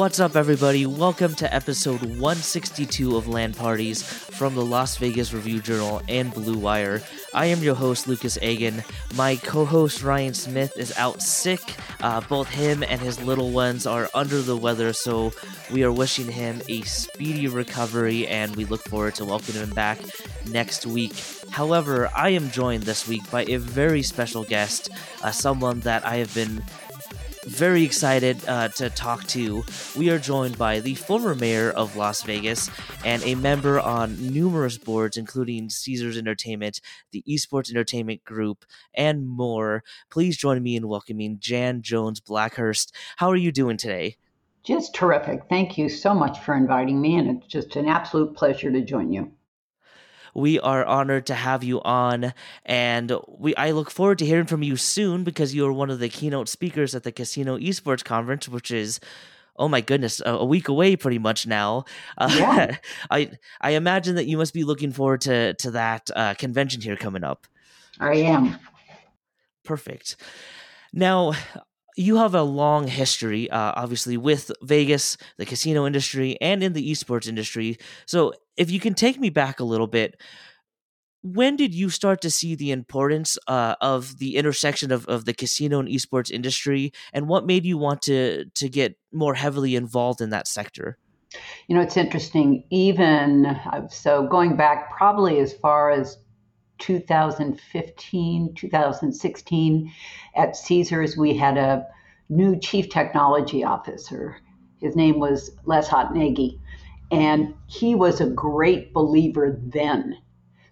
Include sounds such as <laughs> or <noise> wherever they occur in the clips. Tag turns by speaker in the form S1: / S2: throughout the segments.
S1: What's up, everybody? Welcome to episode 162 of LAN Parties from the Las Vegas Review Journal and Blue Wire. I am your host, Lucas Agan. My co host, Ryan Smith, is out sick. Uh, both him and his little ones are under the weather, so we are wishing him a speedy recovery and we look forward to welcoming him back next week. However, I am joined this week by a very special guest, uh, someone that I have been very excited uh, to talk to. We are joined by the former mayor of Las Vegas and a member on numerous boards, including Caesars Entertainment, the Esports Entertainment Group, and more. Please join me in welcoming Jan Jones Blackhurst. How are you doing today?
S2: Just terrific. Thank you so much for inviting me, and it's just an absolute pleasure to join you.
S1: We are honored to have you on, and we I look forward to hearing from you soon because you are one of the keynote speakers at the Casino Esports Conference, which is oh my goodness, a, week away pretty much now.
S2: Uh, yeah. <laughs>
S1: I I imagine that you must be looking forward to to that uh, convention here coming up.
S2: I am.
S1: Perfect. Now, you have a long history, uh, obviously, with Vegas, the casino industry, and in the esports industry. So, if you can take me back a little bit, when did you start to see the importance uh, of the intersection of, of the casino and esports industry, and what made you want to to get more heavily involved in that sector?
S2: You know, it's interesting. Even uh, so, going back probably as far as 2015, 2016, at Caesars, we had a new chief technology officer. His name was Les Ottolenghi. And he was a great believer then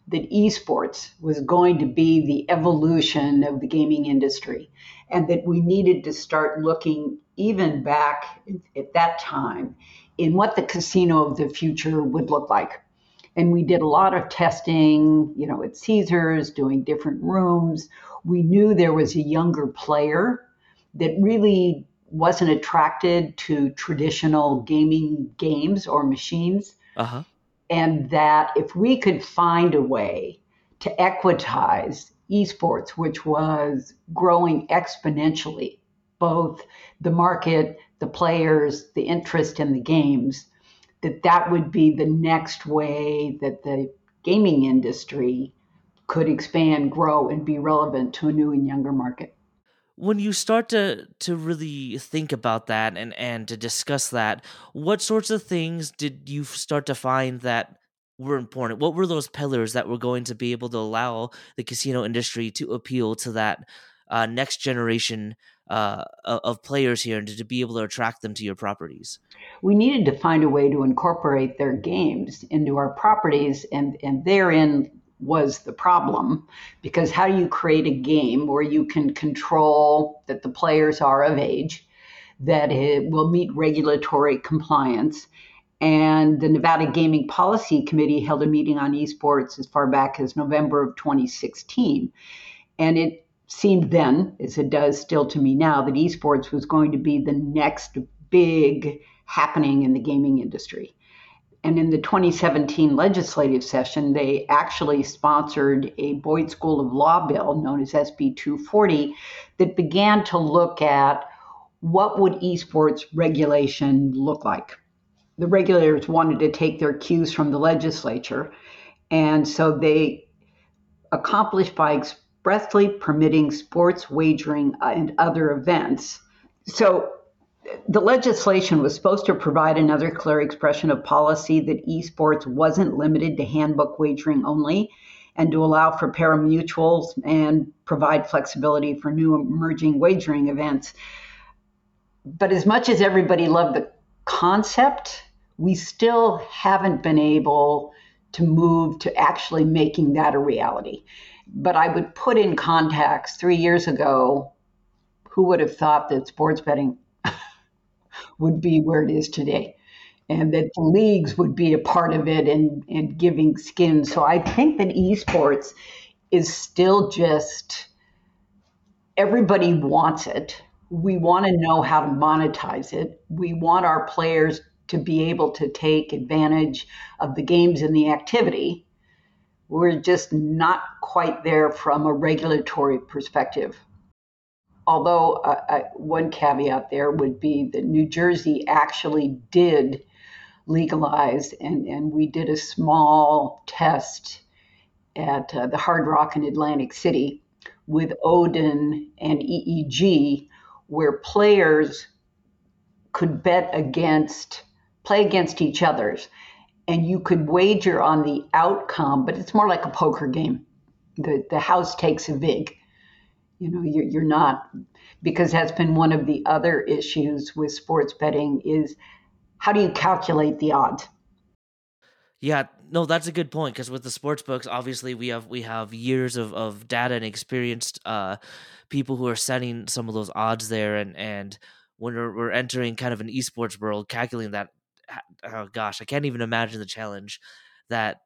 S2: that esports was going to be the evolution of the gaming industry and that we needed to start looking even back at that time in what the casino of the future would look like and we did a lot of testing, you know, at Caesars, doing different rooms. We knew there was a younger player that really wasn't attracted to traditional gaming games or machines. Uh-huh. And that if we could find a way to equitize esports, which was growing exponentially, both the market, the players, the interest in the games, that that would be the next way that the gaming industry could expand, grow, and be relevant to a new and younger market.
S1: When you start to to really think about that and and to discuss that, what sorts of things did you start to find that were important? What were those pillars that were going to be able to allow the casino industry to appeal to that uh, next generation uh, of players here and to, be able to attract them to your properties?
S2: We needed to find a way to incorporate their games into our properties, and, and therein was the problem because how do you create a game where you can control that the players are of age, that it will meet regulatory compliance? And the Nevada Gaming Policy Committee held a meeting on esports as far back as November of 2016. And it seemed then, as it does still to me now, that esports was going to be the next big happening in the gaming industry. And in the 2017 legislative session, they actually sponsored a Boyd School of Law bill known as SB 240 that began to look at what would esports regulation look like. The regulators wanted to take their cues from the legislature, and so they accomplished by expressly permitting sports wagering uh, and other events. So the legislation was supposed to provide another clear expression of policy that esports wasn't limited to handbook wagering only and to allow for pari-mutuels and provide flexibility for new emerging wagering events. But as much as everybody loved the concept, we still haven't been able to move to actually making that a reality. But I would put in context three years ago, who would have thought that sports betting <laughs> would be where it is today? And that the leagues would be a part of it and, and giving skin. So I think that esports is still just everybody wants it. We want to know how to monetize it. We want our players to be able to take advantage of the games and the activity we're just not quite there from a regulatory perspective. although uh, uh, one caveat there would be that New Jersey actually did legalize, and, and we did a small test at uh, the Hard Rock in Atlantic City with Odin and EEG, where players could bet against, play against each other's, and you could wager on the outcome, but it's more like a poker game. The, the house takes a vig. You know, you're, you're not, because that's been one of the other issues with sports betting is how do you calculate the odds?
S1: Yeah, no, that's a good point because with the sports books, obviously we have we have years of, of data and experienced uh, people who are setting some of those odds there, and and when we're, we're entering kind of an esports world, calculating that, oh gosh, I can't even imagine the challenge that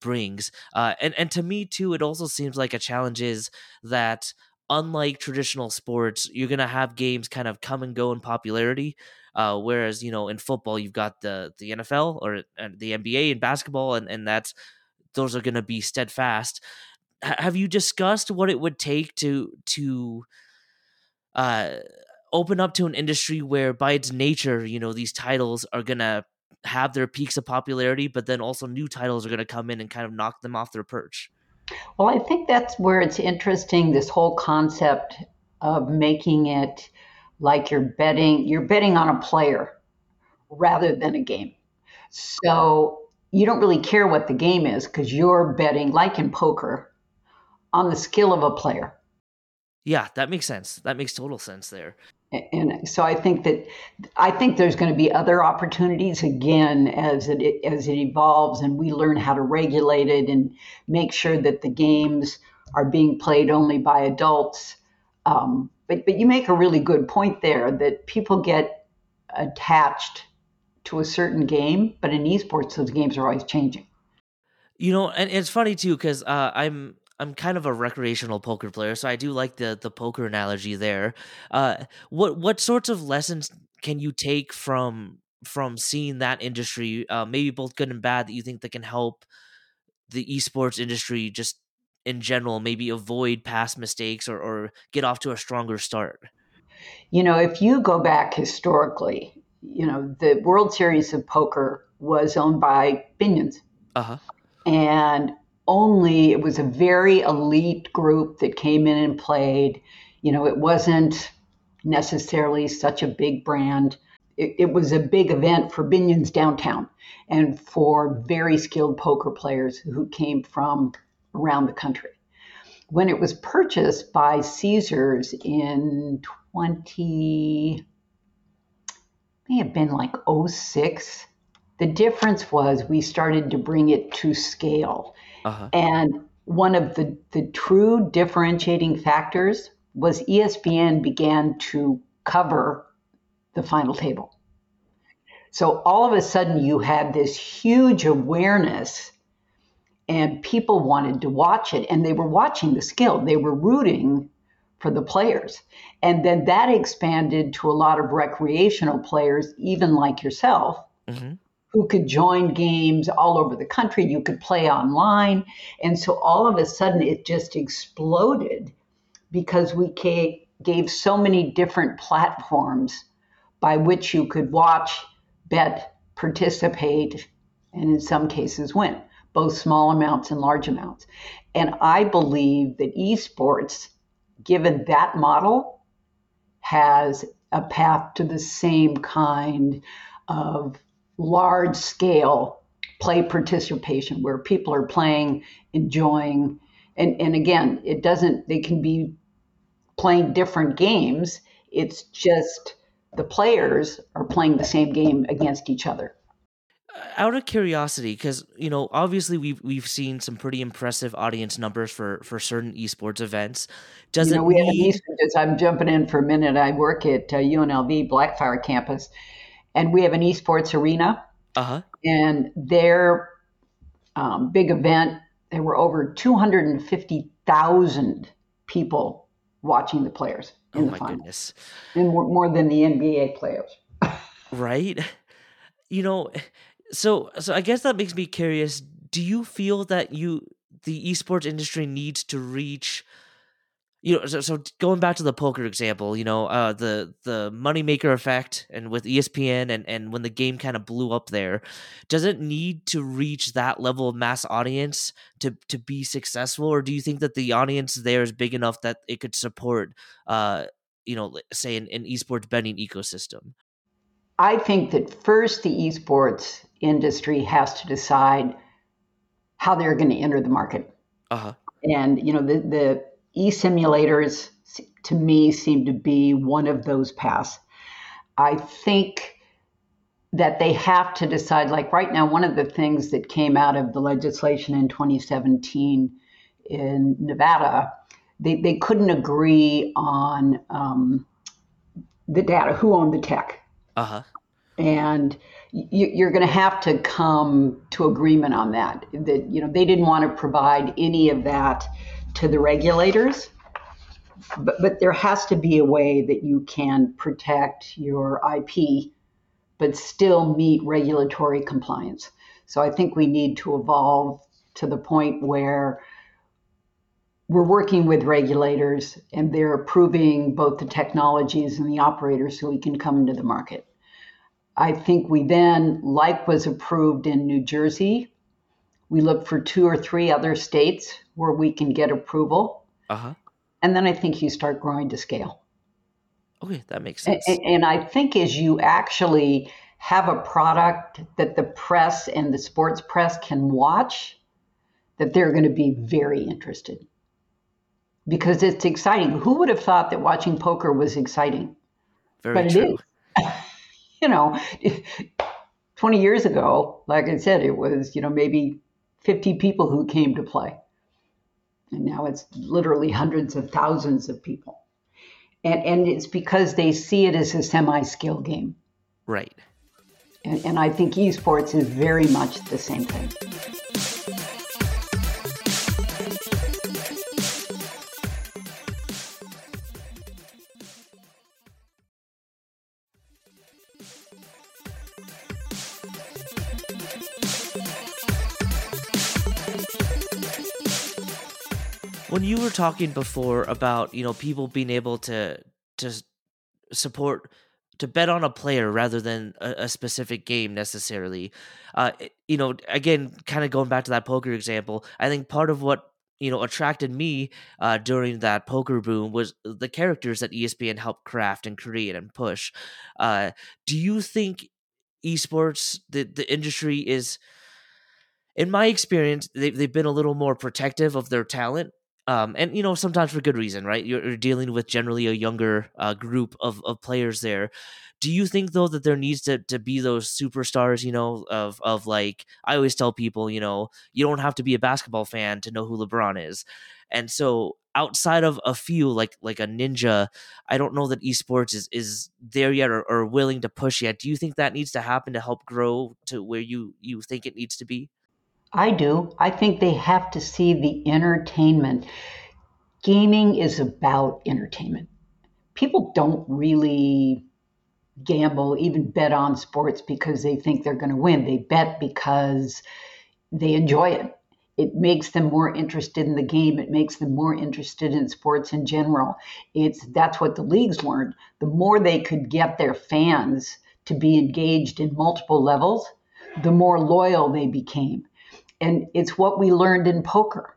S1: brings. Uh, and and to me too, it also seems like a challenge is that unlike traditional sports, you're gonna have games kind of come and go in popularity. Uh, whereas you know in football you've got the the NFL or the NBA and basketball, and and that's those are to be steadfast. H- have you discussed what it would take to to uh, open up to an industry where, by its nature, you know these titles are to have their peaks of popularity, but then also new titles are to come in and kind of knock them off their perch?
S2: Well, I think that's where it's interesting. This whole concept of making it like you're betting you're betting on a player rather than a game. So you don't really care what the game is because you're betting like in poker on the skill of a player.
S1: Yeah, that makes sense. That makes total sense there.
S2: And so I think that I think there's going to be other opportunities again as it as it evolves and we learn how to regulate it and make sure that the games are being played only by adults. Um, but but you make a really good point there that people get attached to a certain game, but in esports those games are always changing.
S1: You know, and it's funny too because uh, I'm I'm kind of a recreational poker player, so I do like the the poker analogy there. Uh, what what sorts of lessons can you take from from seeing that industry, uh, maybe both good and bad, that you think that can help the esports industry just in general maybe avoid past mistakes or, or get off to a stronger start?
S2: You know, if you go back historically, you know, the World Series of Poker was owned by Binions.
S1: Uh-huh.
S2: And only it was a very elite group that came in and played. You know, it wasn't necessarily such a big brand. It, it, was a big event for Binions downtown and for very skilled poker players who came from around the country. When it was purchased by Caesars in 20, may have been like 06, the difference was we started to bring it to scale. Uh-huh. And one of the, the true differentiating factors was ESPN began to cover the final table. So all of a sudden, you had this huge awareness and people wanted to watch it and they were watching the skill they were rooting for the players and then that expanded to a lot of recreational players even like yourself mm-hmm. Who could join games all over the country you could play online and so all of a sudden it just exploded because we gave so many different platforms by which you could watch bet participate and in some cases win both small amounts and large amounts. And I believe that esports, given that model, has a path to the same kind of large scale play participation where people are playing, enjoying. And, and again, it doesn't, they can be playing different games. It's just the players are playing the same game against each other
S1: out of curiosity, because you know, obviously we've we've seen some pretty impressive audience numbers for for certain esports events.
S2: Does you know, we need... have an esports. I'm jumping in for a minute. I work at uh, UNLV Blackfire campus, and we have an esports arena.
S1: Uh-huh.
S2: And their um, big event, there were over 250,000 people watching the players in
S1: oh
S2: the
S1: my
S2: final.
S1: goodness,
S2: and more, more than the NBA players. <laughs>
S1: right. You know, so so I guess that makes me curious. Do you feel that you the esports industry needs to reach you know so, so going back to the poker example you know uh the the moneymaker effect and with espn and and when the game kind of blew up there does it need to reach that level of mass audience to to be successful? Or do you think that the audience there is big enough that it could support uh you know say an, an esports betting ecosystem?
S2: I think that first the esports industry has to decide how they're going to enter the market. Uh-huh. And you know the the e-simulators to me seem to be one of those paths. I think that they have to decide like right now one of the things that came out of the legislation in 2017 in Nevada they, they couldn't agree on um, the data who owned the tech uh-huh. and you, are going to have to come to agreement on that that you know they didn't want to provide any of that to the regulators. But, but there has to be a way that you can protect your IP, but still meet regulatory compliance. So I think we need to evolve to the point where we're working with regulators and they're approving both the technologies and the operators so we can come into the market. I think we then, like was approved in New Jersey, we look for two or three other states where we can get approval. Uh-huh. And then I think you start growing to scale.
S1: Okay, that makes sense.
S2: And, and I think as you actually have a product that the press and the sports press can watch, that they're going to be very interested because it's exciting. Who would have thought that watching poker was exciting?
S1: Very but true. <laughs>
S2: you know, 20 years ago, like I said, it was, you know, maybe 50 people who came to play. And now it's literally hundreds of thousands of people. And, and it's because they see it as a semi skill game.
S1: Right.
S2: And, and I think esports is very much the same thing.
S1: Were talking before about you know people being able to to support to bet on a player rather than a, a specific game necessarily. Uh you know again kind of going back to that poker example i think part of what you know attracted me uh, during that poker boom was the characters that espn helped craft and create and push. Uh, do you think esports the, the industry is in my experience they've, they've been a little more protective of their talent um, and you know sometimes for good reason, right? You're, you're dealing with generally a younger uh, group of, of players there. Do you think though that there needs to, to be those superstars, you know, of of like I always tell people, you know, you don't have to be a basketball fan to know who LeBron is, and so outside of a few like like a ninja, I don't know that esports is is there yet or, or willing to push yet. Do you think that needs to happen to help grow to where you you think it needs to be?
S2: I do. I think they have to see the entertainment. Gaming is about entertainment. People don't really gamble, even bet on sports because they think they're going to win. They bet because they enjoy it. It makes them more interested in the game. It makes them more interested in sports in general. It's that's what the leagues learned. The more they could get their fans to be engaged in multiple levels, the more loyal they became and it's what we learned in poker.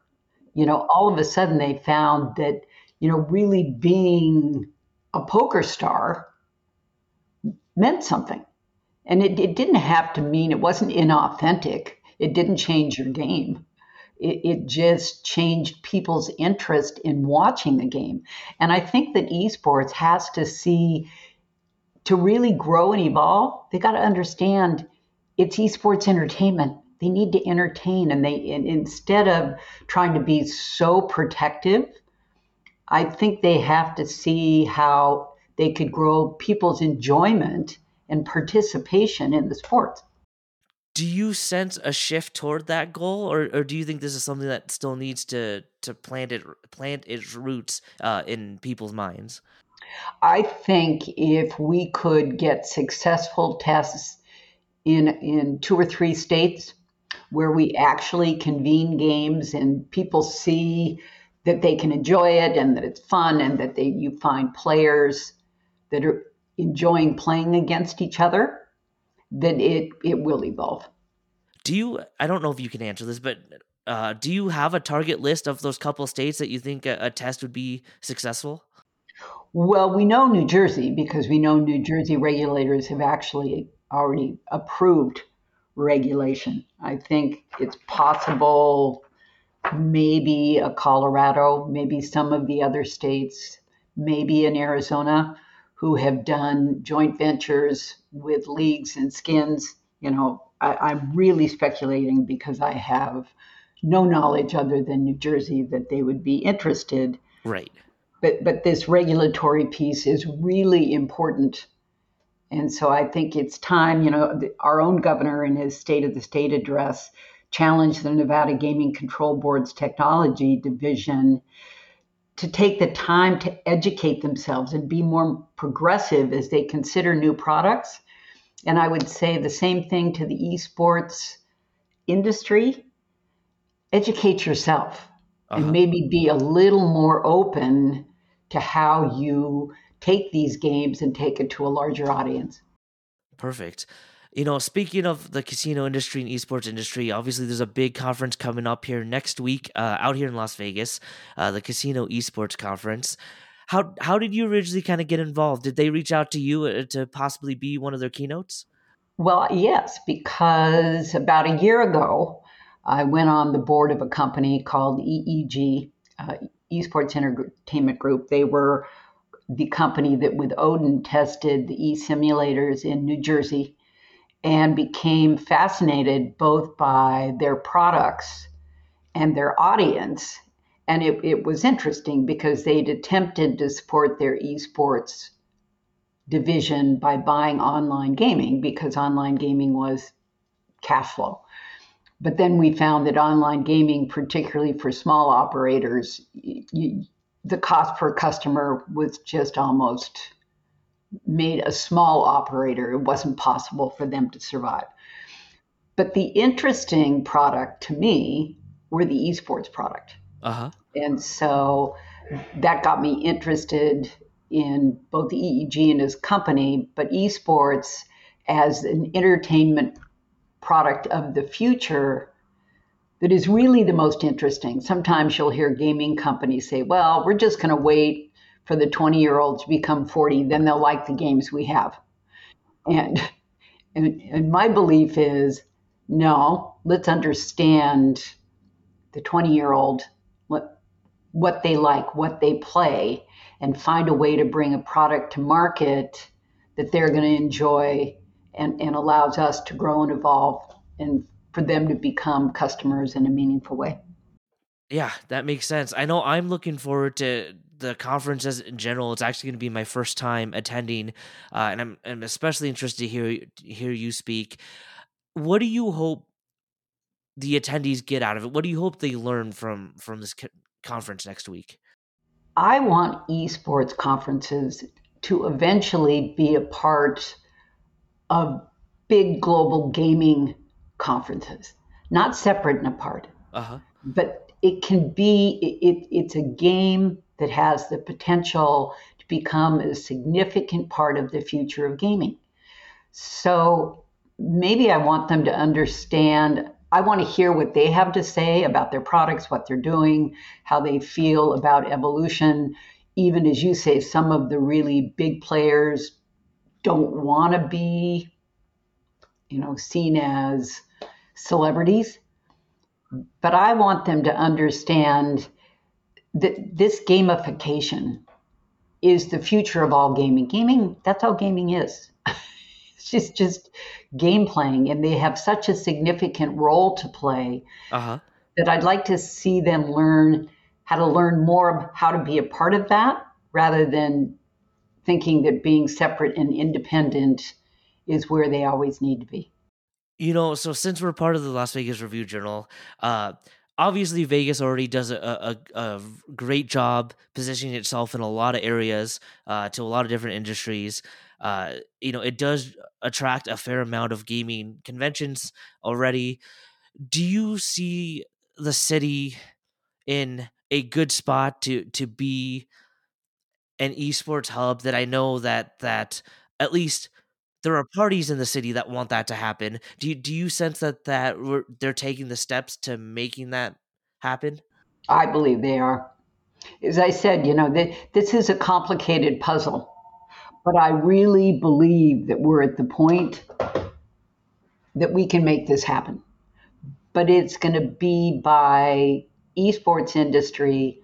S2: You know, all of a sudden they found that, you know, really being a poker star meant something. And it, it didn't have to mean it wasn't inauthentic. It didn't change your game. It, it just changed people's interest in watching the game. And I think that esports has to see to really grow and evolve, they got to understand it's esports entertainment they need to entertain and they and instead of trying to be so protective i think they have to see how they could grow people's enjoyment and participation in the sports.
S1: Do you sense a shift toward that goal or, or do you think this is something that still needs to to plant it plant its roots uh, in people's minds?
S2: I think if we could get successful tests in in two or three states where we actually convene games and people see that they can enjoy it and that it's fun and that they you find players that are enjoying playing against each other then it it will evolve.
S1: Do you i don't know if you can answer this but uh, do you have a target list of those couple states that you think a, a test would be successful?
S2: Well we know new jersey because we know new jersey regulators have actually already approved regulation i think it's possible maybe a Colorado, maybe some of the other states, maybe in Arizona, who have done joint ventures with leagues and skins. You know, I, am really speculating because I have no knowledge other than New Jersey that they would be interested.
S1: Right.
S2: But but this regulatory piece is really important. And so I think it's time, you know, our own governor in his State of the State address challenged the Nevada Gaming Control Board's technology division to take the time to educate themselves and be more progressive as they consider new products. And I would say the same thing to the esports industry educate yourself uh-huh. and maybe be a little more open to how you take these games and take it to a larger audience.
S1: Perfect you know, speaking of the casino industry and esports industry, obviously there's a big conference coming up here next week uh, out here in Las Vegas, uh, the Casino Esports Conference. How how did you originally kind of get involved? Did they reach out to you uh, to possibly be one of their keynotes?
S2: Well, yes, because about a year ago, I went on the board of a company called EEG, uh, Esports Entertainment Group. They were the company that with Odin tested the e simulators in New Jersey and became fascinated both by their products and their audience. And it, it was interesting because they'd attempted to support their esports division by buying online gaming because online gaming was cash flow. But then we found that online gaming, particularly for small operators, you, the cost per customer was just almost made a small operator, it wasn't possible for them to survive. But the interesting product to me were the esports product. Uh-huh. And so that got me interested in both the EEG and his company, but esports as an entertainment product of the future that is really the most interesting. Sometimes you'll hear gaming companies say, well, we're just going to wait for the 20 year olds to become 40, then they'll like the games we have. And, and, and my belief is no, let's understand the 20 year old, what, what they like, what they play, and find a way to bring a product to market that they're going to enjoy and, and allows us to grow and evolve and for them to become customers in a meaningful way.
S1: Yeah, that makes sense. I know I'm looking forward to the conferences in general. It's actually going to be my first time attending, uh, and I'm, I'm especially interested to hear hear you speak. What do you hope the attendees get out of it? What do you hope they learn from from this co- conference next week?
S2: I want esports conferences to eventually be a part of big global gaming conferences, not separate and apart. Uh-huh. But it can be it, it, it's a game that has the potential to become a significant part of the future of gaming. So maybe I want them to understand. I want to hear what they have to say about their products, what they're doing, how they feel about evolution. Even as you say, some of the really big players don't want to be, you know, seen as celebrities. But I want them to understand that this gamification is the future of all gaming. Gaming, that's all gaming is. <laughs> it's just just game playing, and they have such a significant role to play uh-huh. that I'd like to see them learn how to learn more of how to be a part of that rather than thinking that being separate and independent is where they always need to be.
S1: You know, so since we're part of the Las Vegas Review Journal, uh, obviously Vegas already does a, a, a, great job positioning itself in a lot of areas uh, to a lot of different industries. Uh, you know, it does attract a fair amount of gaming conventions already. Do you see the city in a good spot to to be an esports hub that I know that that at least there are parties in the city that want that to happen. Do you do you sense that that they're taking the steps to making that happen?
S2: I believe they are. As I said, you know, this is a complicated puzzle, but I really believe that we're at the point that we can make this happen. But it's going to be by esports industry,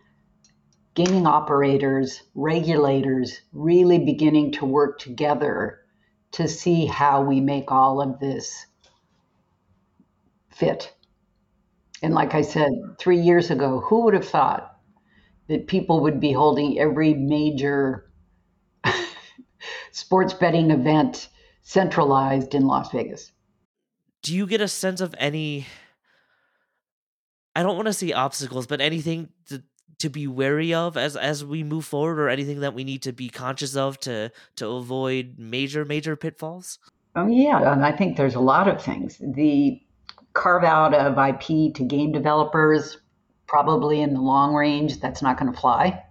S2: gaming operators, regulators really beginning to work together to see how we make all of this fit. And like I said, three years ago, who would have thought that people would be holding every major <laughs> sports betting event centralized in Las Vegas?
S1: Do you get a sense of any I don't want to see obstacles, but anything to be wary of as as we move forward, or anything that we need to be conscious of to to avoid major major pitfalls?
S2: Oh yeah, and I think there's a lot of things. The carve out of IP to game developers, probably in the long range, that's not going to fly.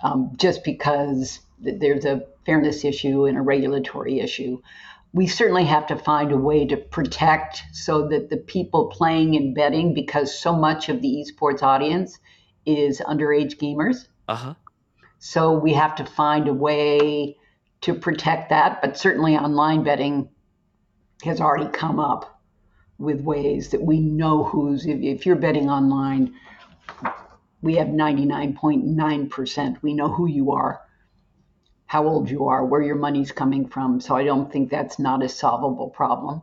S2: Um, just because there's a fairness issue and a regulatory issue we certainly have to find a way to protect so that the people playing and betting, because so much of the esports audience is underage gamers.
S1: Uh-huh.
S2: So we have to find a way to protect that. But certainly online betting has already come up with ways that we know who's, if, if you're betting online, we have 99.9%. We know who you are how old you are, where your money's coming from. So I don't think that's not a solvable problem.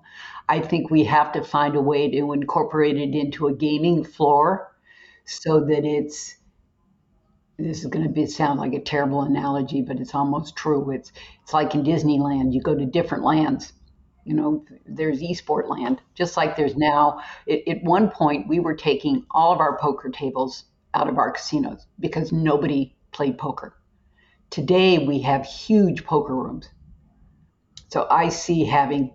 S2: I think we have to find a way to incorporate it into a gaming floor so that it's this is going to be sound like a terrible analogy, but it's almost true. It's it's like in Disneyland, you go to different lands. You know, there's esport land, just like there's now. It, at one point, we were taking all of our poker tables out of our casinos because nobody played poker Today we have huge poker rooms. So I see having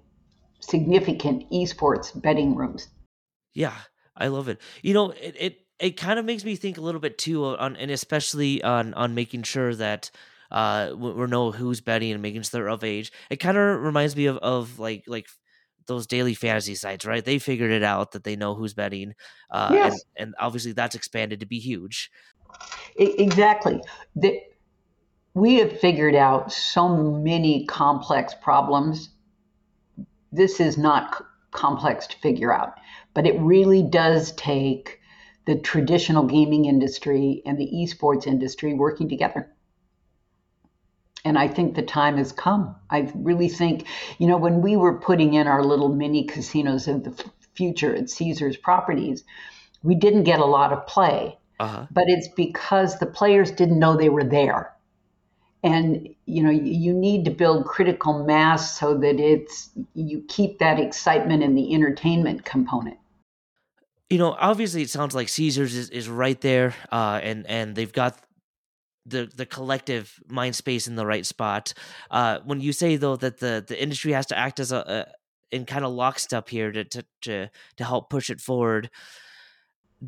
S2: significant esports betting rooms.
S1: Yeah, I love it. You know, it it, it kind of makes me think a little bit too on and especially on on making sure that uh we know who's betting and making sure they're of age. It kind of reminds me of of like like those daily fantasy sites, right? They figured it out that they know who's betting, uh, yes. and, and obviously that's expanded to be huge.
S2: Exactly. The, we have figured out so many complex problems. This is not c- complex to figure out, but it really does take the traditional gaming industry and the esports industry working together. And I think the time has come. I really think, you know, when we were putting in our little mini casinos of the f- future at Caesars properties, we didn't get a lot of play. Uh-huh. But it's because the players didn't know they were there and you know you need to build critical mass so that it's you keep that excitement and the entertainment component
S1: you know obviously it sounds like caesars is, is right there uh, and and they've got the the collective mind space in the right spot uh, when you say though that the the industry has to act as a, a in kind of lockstep here to, to to to help push it forward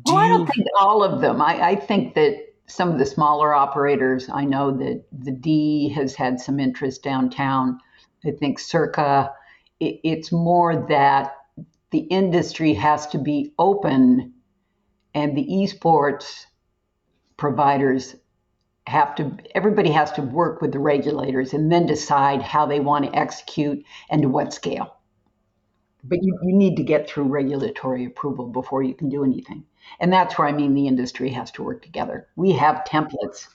S2: do well, i don't think all of them I, I think that some of the smaller operators, I know that the D has had some interest downtown. I think Circa, it, it's more that the industry has to be open and the esports providers have to everybody has to work with the regulators and then decide how they want to execute and to what scale but you, you need to get through regulatory approval before you can do anything and that's where I mean the industry has to work together. We have templates.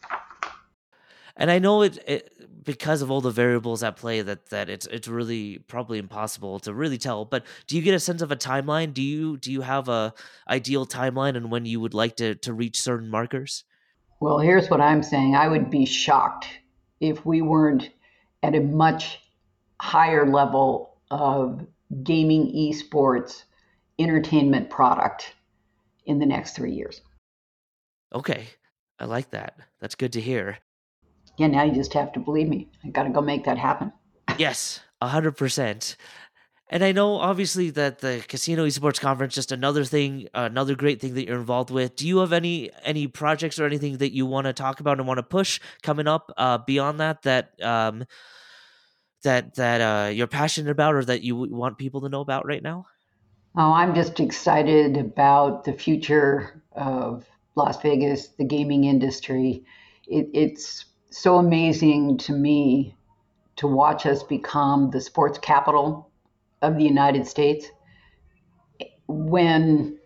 S1: And I know it, it because of all the variables at play that that it's it's really probably impossible to really tell. But do you get a sense of a timeline? Do you do you have a ideal timeline and when you would like to to reach certain markers?
S2: Well, here's what I'm saying. I would be shocked if we weren't at a much higher level of gaming esports entertainment product in the next three years.
S1: Okay. I like that. That's good to hear.
S2: Yeah, now you just have to believe me. I got to go make that happen.
S1: yes, 100%. And I know obviously that the Casino Esports Conference just another thing, another great thing that you're involved with. Do you have any any projects or anything that you want to talk about and want to push coming up uh, beyond that that um, that that uh, you're passionate about or that you want people to know about right now?
S2: Oh, I'm just excited about the future of Las Vegas, the gaming industry. It, it's so amazing to me to watch us become the sports capital of the United States when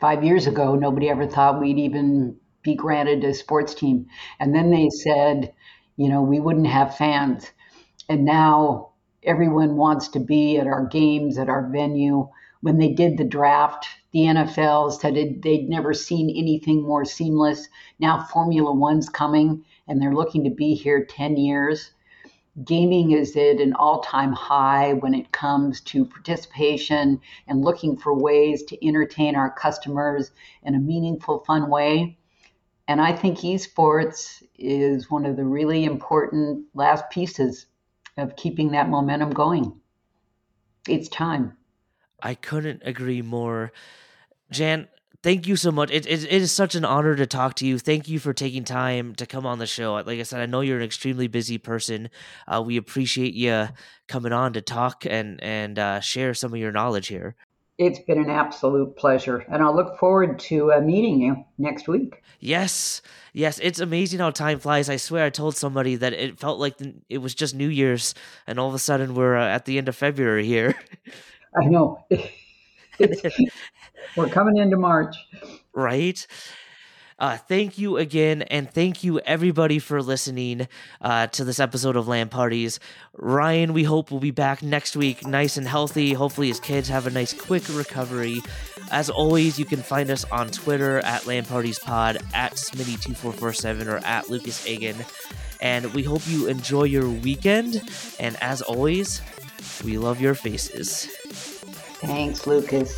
S2: five years ago nobody ever thought we'd even be granted a sports team. And then they said, you know, we wouldn't have fans. And now everyone wants to be at our games, at our venue. When they did the draft, the NFL said it, they'd never seen anything more seamless. Now Formula One's coming and they're looking to be here 10 years gaming is at an all time high when it comes to participation and looking for ways to entertain our customers in a meaningful, fun way. And I think esports is one of the really important last pieces of keeping that momentum going. It's time.
S1: I couldn't agree more. Jan, thank you so much. It, it, it is such an honor to talk to you. Thank you for taking time to come on the show. Like I said, I know you're an extremely busy person. Uh, we appreciate you coming on to talk and and uh, share some of your knowledge here.
S2: It's been an absolute pleasure, and I'll look forward to uh, meeting you next week.
S1: Yes, yes, it's amazing how time flies. I swear, I told somebody that it felt like it was just New Year's, and all of a sudden we're uh, at the end of February here.
S2: I know. <laughs> <laughs> We're coming into March.
S1: Right. Uh, thank you again, and thank you everybody for listening uh, to this episode of LAN Parties. Ryan, we hope we'll be back next week, nice and healthy. Hopefully, his kids have a nice, quick recovery. As always, you can find us on Twitter at LAN Parties Pod, at Smitty2447, or at Lucas Agan. And we hope you enjoy your weekend. And as always, we love your faces.
S2: Thanks, Lucas.